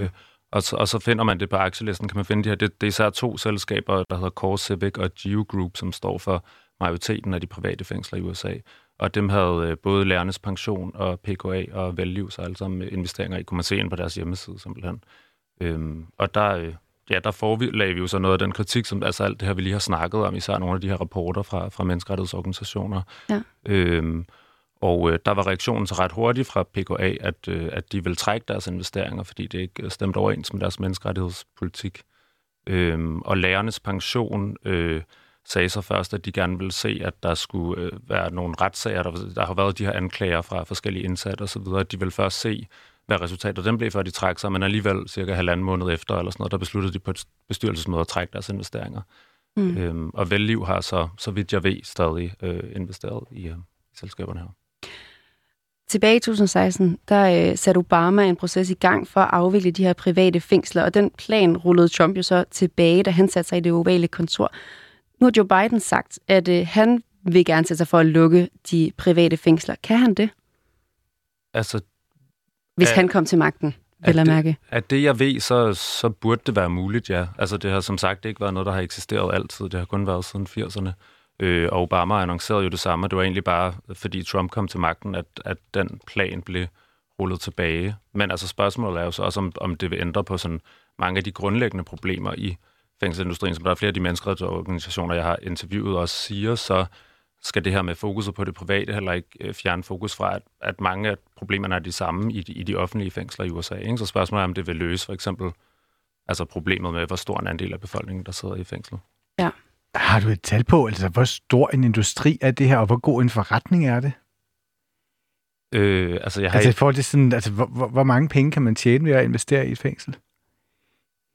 og, så, og så finder man det på aktielisten, kan man finde de her. Det, det er især to selskaber, der hedder Core Civic og Geo Group, som står for majoriteten af de private fængsler i USA. Og dem havde øh, både Lærernes Pension og PKA og Value, så alle sammen investeringer i, kunne man se ind på deres hjemmeside simpelthen. Øhm, og der, øh, ja, der forelagde vi jo så noget af den kritik, som altså alt det her, vi lige har snakket om, især nogle af de her rapporter fra, fra menneskerettighedsorganisationer. Ja. Øhm, og øh, der var reaktionen så ret hurtigt fra PKA, at, øh, at de vil trække deres investeringer, fordi det ikke stemte overens med deres menneskerettighedspolitik. Øhm, og lærernes pension øh, sagde så først, at de gerne ville se, at der skulle øh, være nogle retssager. Der, der har været de her anklager fra forskellige indsatte osv., at de vil først se, hvad resultatet den blev, før de trækker sig, men alligevel cirka halvanden måned efter, eller sådan noget, der besluttede de på et bestyrelsesmøde at trække deres investeringer. Mm. Øhm, og Velliv har så, så vidt jeg ved, stadig øh, investeret i, øh, i selskaberne her. Tilbage i 2016, der øh, satte Obama en proces i gang for at afvikle de her private fængsler, og den plan rullede Trump jo så tilbage, da han satte sig i det ovale kontor. Nu har Joe Biden sagt, at øh, han vil gerne sætte sig for at lukke de private fængsler. Kan han det? Altså, hvis at, han kom til magten, vil jeg mærke. At det, jeg ved, så, så burde det være muligt, ja. Altså, det har som sagt ikke været noget, der har eksisteret altid. Det har kun været siden 80'erne. Øh, og Obama annoncerede jo det samme. Det var egentlig bare, fordi Trump kom til magten, at, at den plan blev rullet tilbage. Men altså spørgsmålet er jo så også, om, om det vil ændre på sådan mange af de grundlæggende problemer i fængselsindustrien, som der er flere af de menneskerettighedsorganisationer, jeg har interviewet, også siger, så skal det her med fokuset på det private heller ikke øh, fjerne fokus fra, at, at mange af problemerne er de samme i de, i de offentlige fængsler i USA. Ikke? Så spørgsmålet er, om det vil løse for eksempel altså problemet med, hvor stor en andel af befolkningen, der sidder i fængslet. Ja. Har du et tal på, altså hvor stor en industri er det her, og hvor god en forretning er det? Øh, altså, jeg har altså, i forhold til sådan, altså, hvor, hvor, hvor mange penge kan man tjene ved at investere i et fængsel?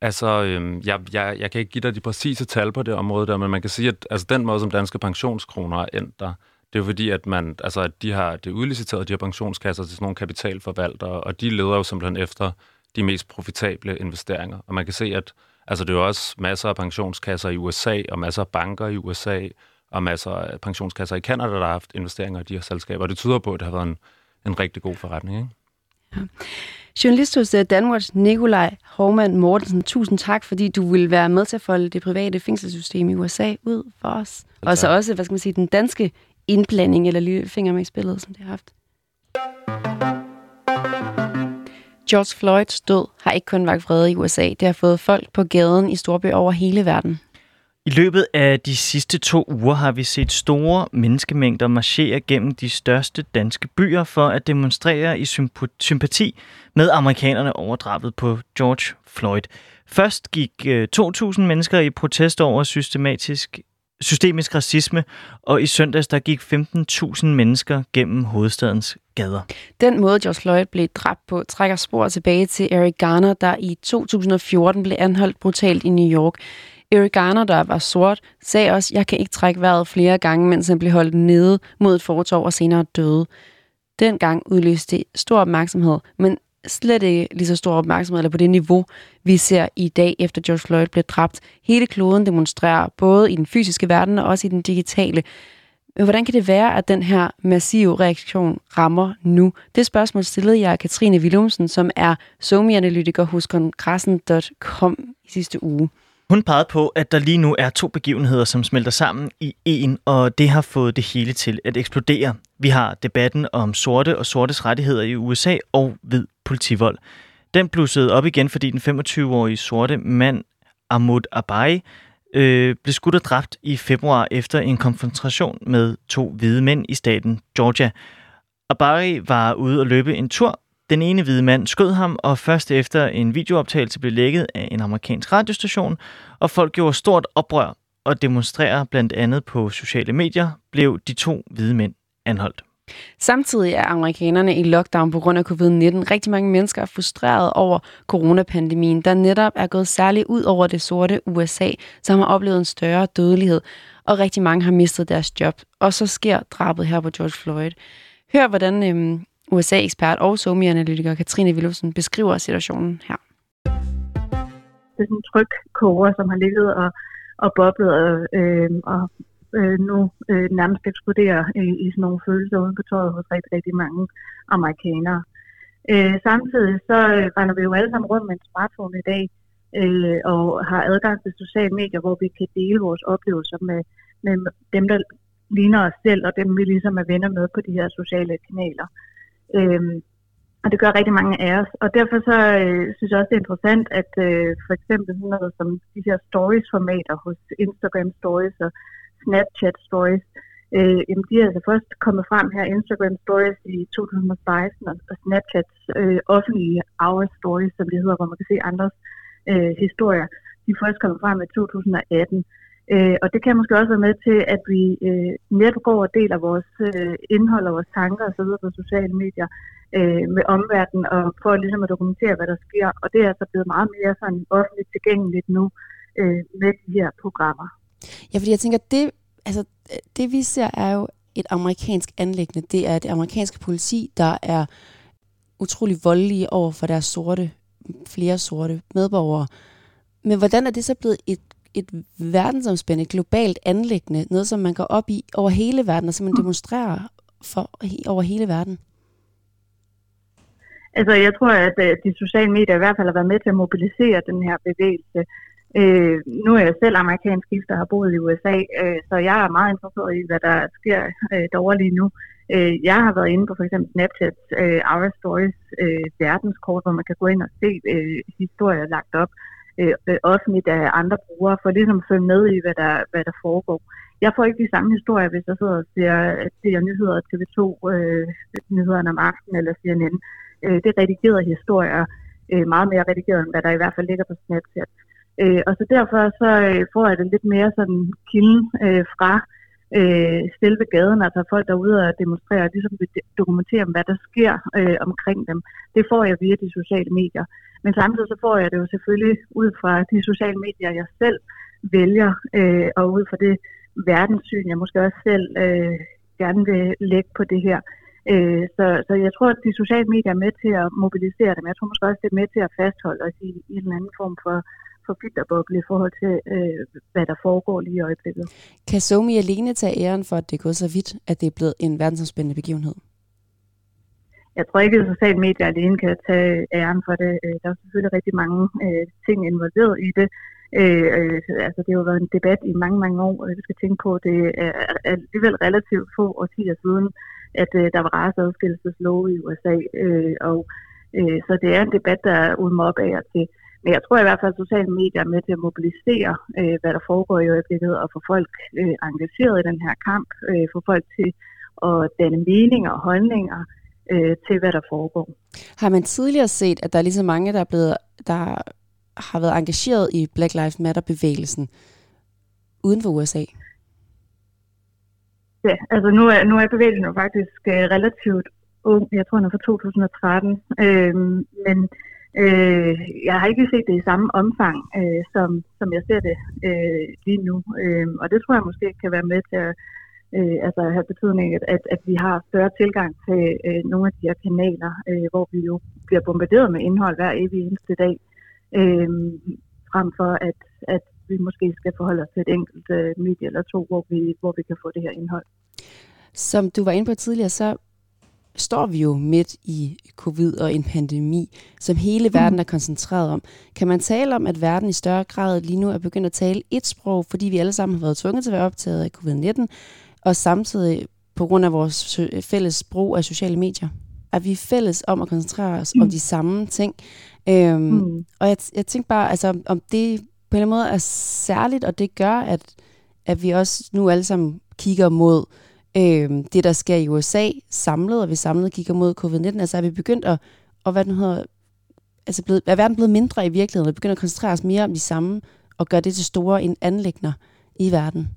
Altså, øhm, jeg, jeg, jeg kan ikke give dig de præcise tal på det område der, men man kan sige, at altså, den måde, som danske pensionskroner er endt der, det er jo fordi, at, man, altså, at de har det udliciteret, de her pensionskasser til sådan nogle kapitalforvaltere, og de leder jo simpelthen efter de mest profitable investeringer. Og man kan se, at altså, det er jo også masser af pensionskasser i USA, og masser af banker i USA, og masser af pensionskasser i Canada, der har haft investeringer i de her selskaber. Og det tyder på, at det har været en, en rigtig god forretning. Ikke? Ja. Journalist hos øh, Danwatch, Nikolaj Hormann Mortensen, tusind tak, fordi du vil være med til at folde det private fængselssystem i USA ud for os. Og så også, hvad skal man sige, den danske indblanding eller lille finger med i spillet, som det har haft. George Floyds død har ikke kun vagt vrede i USA. Det har fået folk på gaden i Storby over hele verden. I løbet af de sidste to uger har vi set store menneskemængder marchere gennem de største danske byer for at demonstrere i sympati med amerikanerne over drabet på George Floyd. Først gik øh, 2.000 mennesker i protest over systematisk systemisk racisme, og i søndags der gik 15.000 mennesker gennem hovedstadens gader. Den måde, George Floyd blev dræbt på, trækker spor tilbage til Eric Garner, der i 2014 blev anholdt brutalt i New York. Eric Garner, der var sort, sagde også, jeg kan ikke trække vejret flere gange, mens han blev holdt nede mod et fortov og senere døde. Dengang udløste det stor opmærksomhed, men slet ikke lige så stor opmærksomhed, eller på det niveau, vi ser i dag, efter George Floyd blev dræbt. Hele kloden demonstrerer, både i den fysiske verden og også i den digitale. Men hvordan kan det være, at den her massive reaktion rammer nu? Det spørgsmål stillede jeg Katrine Willumsen, som er somi-analytiker hos kongressen.com i sidste uge. Hun pegede på, at der lige nu er to begivenheder, som smelter sammen i en, og det har fået det hele til at eksplodere. Vi har debatten om sorte og sortes rettigheder i USA og ved politivold. Den blussede op igen, fordi den 25-årige sorte mand Ahmad Abai øh, blev skudt og dræbt i februar efter en konfrontation med to hvide mænd i staten Georgia. Abari var ude og løbe en tur, den ene hvide mand skød ham, og først efter en videooptagelse blev lækket af en amerikansk radiostation, og folk gjorde stort oprør og demonstrerer blandt andet på sociale medier, blev de to hvide mænd anholdt. Samtidig er amerikanerne i lockdown på grund af covid-19. Rigtig mange mennesker er frustreret over coronapandemien, der netop er gået særligt ud over det sorte USA, som har oplevet en større dødelighed, og rigtig mange har mistet deres job. Og så sker drabet her på George Floyd. Hør, hvordan øhm, USA-ekspert og somi-analytiker Katrine Willumsen beskriver situationen her. Det er sådan en tryk koger, som har ligget og, og boblet og, øh, og øh, nu øh, nærmest eksploderer i, i sådan nogle følelser uden på tøjet hos rigtig, rigtig mange amerikanere. Øh, samtidig så øh, render vi jo alle sammen rundt med en smartphone i dag øh, og har adgang til sociale medier, hvor vi kan dele vores oplevelser med, med dem, der ligner os selv, og dem vi ligesom er venner med på de her sociale kanaler. Øh, og det gør rigtig mange af os. Og derfor så øh, synes jeg også, det er interessant, at øh, for eksempel sådan noget som de her stories-formater hos Instagram Stories og Snapchat Stories, øh, jamen de er altså først kommet frem her, Instagram Stories i 2016, og, og Snapchats øh, offentlige Hour Stories, som det hedder, hvor man kan se andres øh, historier, de er først kommet frem i 2018. Øh, og det kan måske også være med til, at vi øh, netop går og deler vores øh, indhold og vores tanker osv. på sociale medier øh, med omverdenen, og for ligesom at dokumentere, hvad der sker. Og det er altså blevet meget mere sådan offentligt tilgængeligt nu øh, med de her programmer. Ja, fordi jeg tænker, det, altså, det vi ser er jo et amerikansk anlæggende. Det er det amerikanske politi, der er utrolig voldelige over for deres sorte, flere sorte medborgere. Men hvordan er det så blevet et et verdensomspændende, globalt anlæggende, noget som man går op i over hele verden, og som man demonstrerer for over hele verden? Altså, jeg tror, at øh, de sociale medier i hvert fald har været med til at mobilisere den her bevægelse. Øh, nu er jeg selv amerikansk gift og har boet i USA, øh, så jeg er meget interesseret i, hvad der sker øh, derovre lige nu. Øh, jeg har været inde på for eksempel Snapchat, øh, Our Stories øh, verdenskort, hvor man kan gå ind og se øh, historier lagt op Øh, øh, offentligt af andre brugere, for ligesom at følge med i, hvad der, hvad der foregår. Jeg får ikke de samme historier, hvis jeg sidder og ser, ser nyheder TV2, øh, nyhederne om aftenen eller CNN. Øh, det er redigerede historier, øh, meget mere redigeret, end hvad der i hvert fald ligger på Snapchat. Øh, og så derfor så øh, får jeg det lidt mere sådan kilden øh, fra øh, selve gaden, altså folk der er ude og demonstrere, ligesom dokumentere, hvad der sker øh, omkring dem. Det får jeg via de sociale medier. Men samtidig så får jeg det jo selvfølgelig ud fra de sociale medier, jeg selv vælger, øh, og ud fra det verdenssyn, jeg måske også selv øh, gerne vil lægge på det her. Øh, så, så jeg tror, at de sociale medier er med til at mobilisere dem. Jeg tror måske også, det er med til at fastholde os i, i en anden form for, for filterboble i forhold til, øh, hvad der foregår lige i øjeblikket. Kan Somi alene tage æren for, at det er gået så vidt, at det er blevet en verdensomspændende begivenhed? jeg tror ikke, at sociale medier alene kan tage æren for det. Øh, der er selvfølgelig rigtig mange øh, ting involveret i det. Øh, øh, altså, det har jo været en debat i mange, mange år, og vi skal tænke på, at det er alligevel relativt få årtier siden, at øh, der var raceadskillelseslov i USA. Øh, og, øh, så det er en debat, der er ulmer op af og til. Men jeg tror i hvert fald, at sociale medier er med til at mobilisere, øh, hvad der foregår i øjeblikket, og få folk øh, engageret i den her kamp, øh, få folk til at danne meninger og holdninger, øh, til, hvad der foregår. Har man tidligere set, at der er lige så mange, der, er blevet, der har været engageret i Black Lives Matter-bevægelsen uden for USA? Ja, altså nu er, nu er bevægelsen jo faktisk øh, relativt ung. Jeg tror, den er fra 2013. Øh, men øh, jeg har ikke set det i samme omfang, øh, som, som jeg ser det øh, lige nu. Øh, og det tror jeg måske kan være med til at øh, altså have betydning, at, at, at vi har større tilgang til øh, nogle af de her kanaler, øh, hvor vi jo bliver bombarderet med indhold hver evig eneste dag, øh, frem for at, at vi måske skal forholde os til et enkelt øh, medie eller to, hvor vi, hvor vi kan få det her indhold. Som du var inde på tidligere, så står vi jo midt i covid og en pandemi, som hele mm. verden er koncentreret om. Kan man tale om, at verden i større grad lige nu er begyndt at tale et sprog, fordi vi alle sammen har været tvunget til at være optaget af covid-19, og samtidig på grund af vores fælles brug af sociale medier. At vi er fælles om at koncentrere os mm. om de samme ting. Øhm, mm. Og jeg, jeg tænker bare, altså, om det på en eller anden måde er særligt, og det gør, at, at vi også nu alle sammen kigger mod øhm, det, der sker i USA samlet, og vi samlet kigger mod covid-19. Altså er vi begyndt at, og hvad den hedder, altså blevet, er verden blevet mindre i virkeligheden, og begynder at koncentrere os mere om de samme, og gøre det til store anlægner i verden?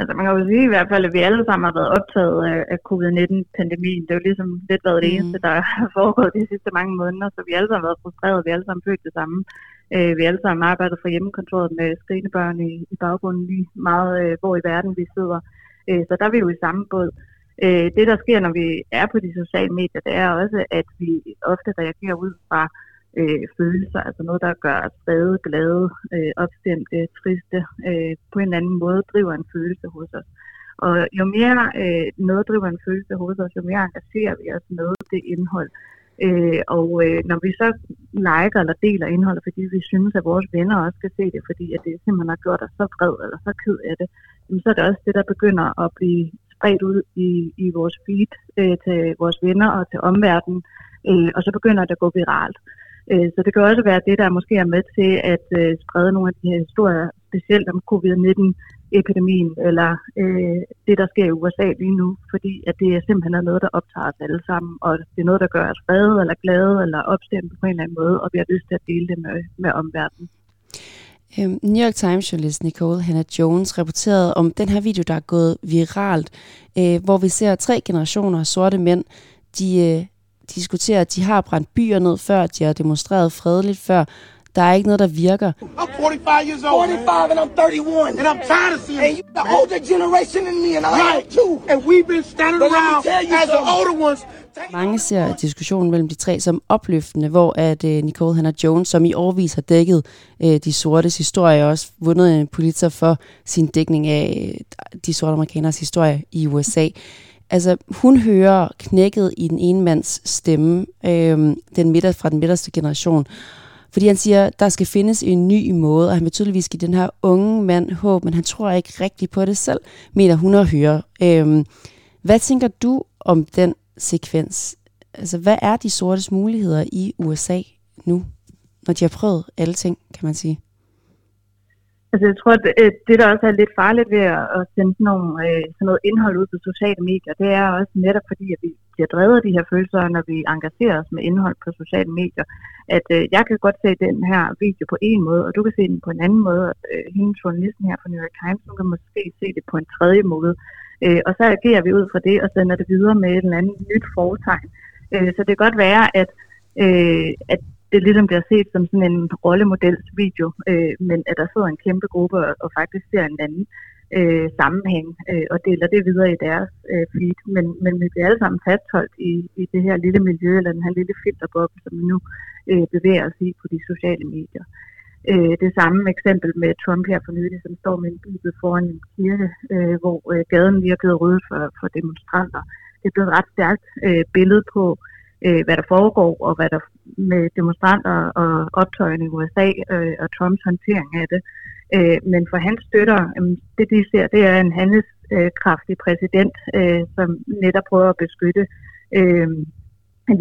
Altså man kan jo sige i hvert fald, at vi alle sammen har været optaget af, af covid-19-pandemien. Det er jo ligesom lidt været det Mm. eneste, der har foregået de sidste mange måneder, så vi alle sammen har været frustrerede, vi alle sammen følt det samme. Øh, vi alle sammen arbejdet fra hjemmekontoret med skrigende børn i, i baggrunden lige meget, øh, hvor i verden vi sidder. Øh, så der er vi jo i samme båd. Øh, det, der sker, når vi er på de sociale medier, det er også, at vi ofte reagerer ud fra øh, følelser, altså noget, der gør os vrede, glade, øh, opstemte, triste, øh, på en eller anden måde driver en følelse hos os. Og jo mere øh, noget driver en følelse hos os, jo mere engagerer vi os med det indhold. Øh, og øh, når vi så liker eller deler indholdet, fordi vi synes, at vores venner også skal se det, fordi at det simpelthen har gjort os så vred eller så ked af det, jamen, så er det også det, der begynder at blive spredt ud i, i vores feed øh, til vores venner og til omverdenen, øh, og så begynder det at gå viralt. Øh, så det kan også være det, der måske er med til at øh, sprede nogle af de her historier, specielt om covid-19, epidemien eller øh, det, der sker i USA lige nu, fordi at det er simpelthen er noget, der optager os alle sammen, og det er noget, der gør os vrede, eller glade, eller opstemt på en eller anden måde, og vi har lyst til at dele det med, med omverdenen. Øhm, New York Times-journalist Nicole Hannah Jones rapporterede om den her video, der er gået viralt, øh, hvor vi ser tre generationer af sorte mænd, de øh, diskuterer, at de har brændt byer ned før, de har demonstreret fredeligt før, der er ikke noget, der virker. I'm 45 years old. 45 and I'm 31. And I'm tired of seeing And you the older generation than me, and I right. too. And we've been standing around as the older ones. Mange ser diskussionen mellem de tre som opløftende, hvor at øh, Nicole Hannah Jones, som i årvis har dækket øh, de sortes historie, også vundet en Pulitzer for sin dækning af øh, de sorte amerikaners historie i USA. Altså, hun hører knækket i den ene mands stemme, øh, den midter, fra den midterste generation, fordi han siger, der skal findes en ny måde, og han vil tydeligvis give den her unge mand håb, men han tror ikke rigtigt på det selv, mener hun at høre. Øhm, hvad tænker du om den sekvens? Altså, hvad er de sortes muligheder i USA nu, når de har prøvet alle ting, kan man sige? Altså jeg tror, at øh, det, der også er lidt farligt ved at sende sådan, nogle, øh, sådan noget indhold ud på sociale medier, det er også netop fordi, at vi bliver drevet af de her følelser, når vi engagerer os med indhold på sociale medier. At øh, jeg kan godt se den her video på en måde, og du kan se den på en anden måde, og øh, hende journalisten her fra New York Times, hun kan måske se det på en tredje måde. Øh, og så agerer vi ud fra det og sender det videre med et eller andet nyt foretegn. Øh, så det kan godt være, at, øh, at det ligesom bliver set som sådan en rollemodels video, øh, men at der sidder en kæmpe gruppe og, og faktisk ser en anden øh, sammenhæng øh, og deler det videre i deres øh, feed. Men, men vi bliver alle sammen fastholdt i, i det her lille miljø, eller den her lille filterboble, som vi nu øh, bevæger os i på de sociale medier. Øh, det samme eksempel med Trump her for nylig, som står med en bibel foran en kirke, øh, hvor øh, gaden virkede rød for, for demonstranter. Det er blevet et ret stærkt øh, billede på, øh, Øh, hvad der foregår, og hvad der med demonstranter og optøjerne i USA øh, og Trumps håndtering af det. Øh, men for hans støtter, øh, det de ser, det er en handelskraftig præsident, øh, som netop prøver at beskytte øh,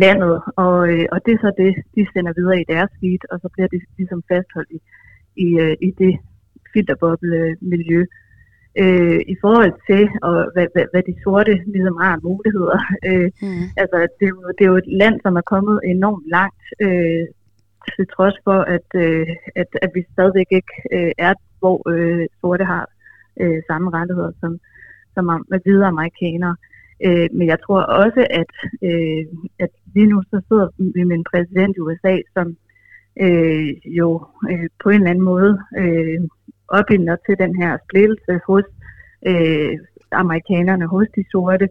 landet, og, øh, og det er så det, de sender videre i deres feed, og så bliver de ligesom fastholdt i, i, øh, i det filterboble-miljø. Øh, i forhold til, og hvad, hvad, hvad de sorte ligesom har muligheder. Øh, mm. Altså, det, er jo, det er jo et land, som er kommet enormt langt, øh, til trods for, at, øh, at, at vi stadigvæk ikke øh, er, hvor øh, sorte har øh, samme rettigheder som, som med hvide amerikanere. Øh, men jeg tror også, at, øh, at lige nu så sidder vi med en præsident i USA, som øh, jo øh, på en eller anden måde øh, opildner til den her splittelse hos øh, amerikanerne, hos de sorte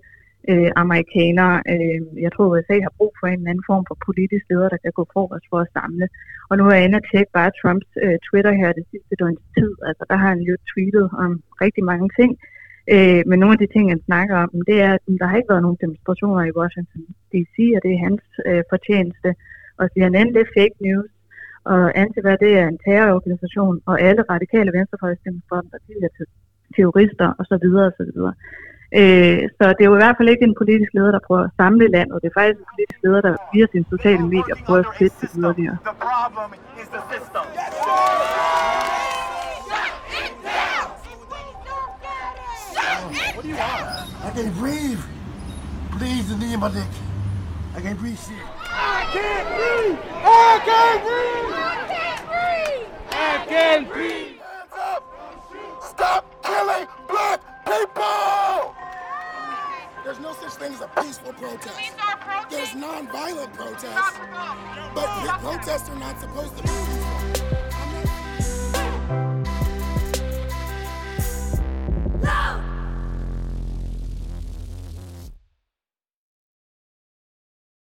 øh, amerikanere. Øh, jeg tror, USA har brug for en eller anden form for politisk leder, der kan gå forrest for at samle. Og nu er jeg inde og tjekke bare Trumps øh, Twitter her det sidste døgns tid. Altså, der har han jo tweetet om rigtig mange ting. Øh, men nogle af de ting, han snakker om, det er, at der har ikke været nogen demonstrationer i Washington D.C., og det er hans øh, fortjeneste. Og CNN, det er fake news. Og Antifa, det er en terrororganisation, og alle radikale venstrefløjsdemonstranter, de er til terrorister osv. osv. Øh, så det er jo i hvert fald ikke en politisk leder, der prøver at samle landet. Det er faktisk en politisk leder, der via sine sociale medier prøver at flytte det yderligere. I can't breathe. Please, the knee in my dick. I can't breathe I can't breathe! I can't breathe! I can't breathe! I can't breathe! Stop killing black people! There's no such thing as a peaceful protest. There's nonviolent protests. But your protests are not supposed to be peaceful. No!